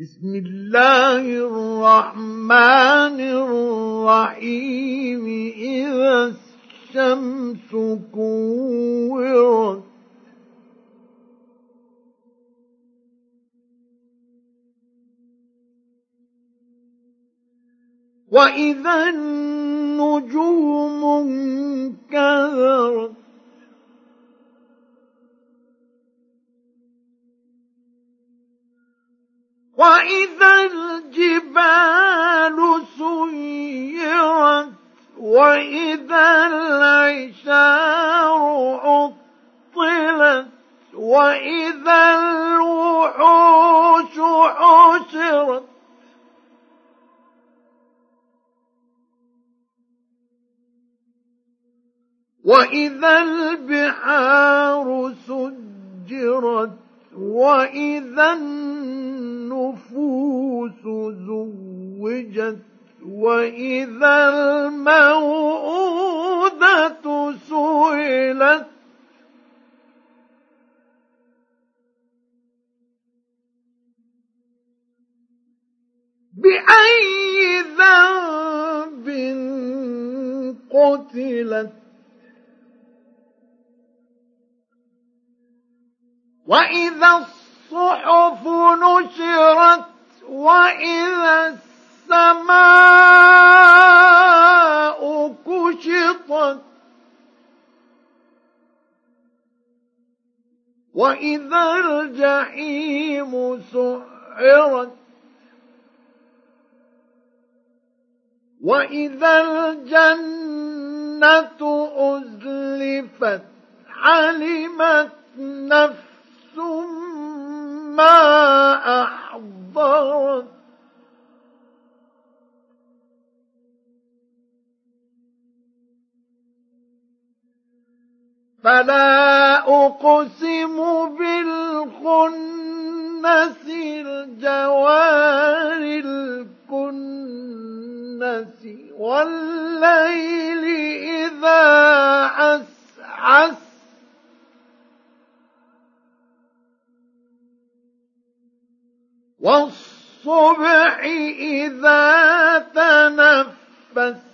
بسم الله الرحمن الرحيم. إذا الشمس كورت. وإذا النجوم انكدرت. وإذا الجبال سيرت وإذا العشار عطلت وإذا الوحوش حشرت وإذا البحار سجرت وإذا زوجت وإذا الموءودة سئلت. بأي ذنب قتلت؟ وإذا الصحف نشرت وإذا السماء كشطت. وإذا الجحيم سعرت. وإذا الجنة أزلفت. علمت نفس ما أحضرت. فلا أقسم بالخنس الجوار الكنس والليل إذا عسعس. والصبح إذا تنفس.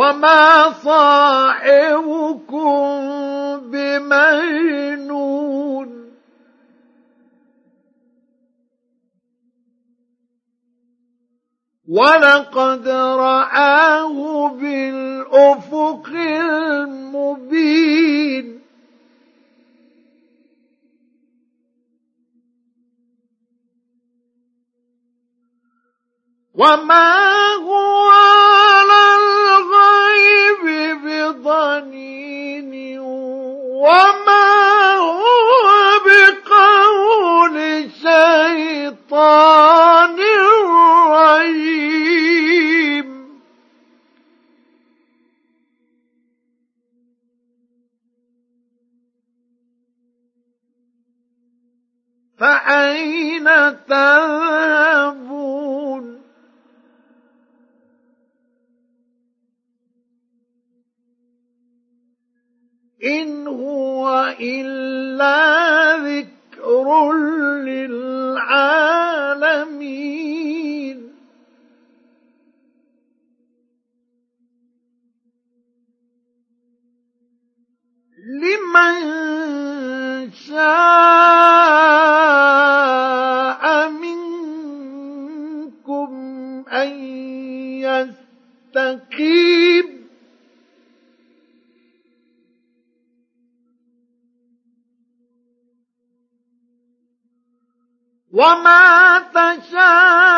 وما صاحبكم بمجنون. ولقد رآه بالأفق المبين. وما فأين تذهبون؟ إن هو إلا ذكر للعالمين. لمن شاء وما تشاءون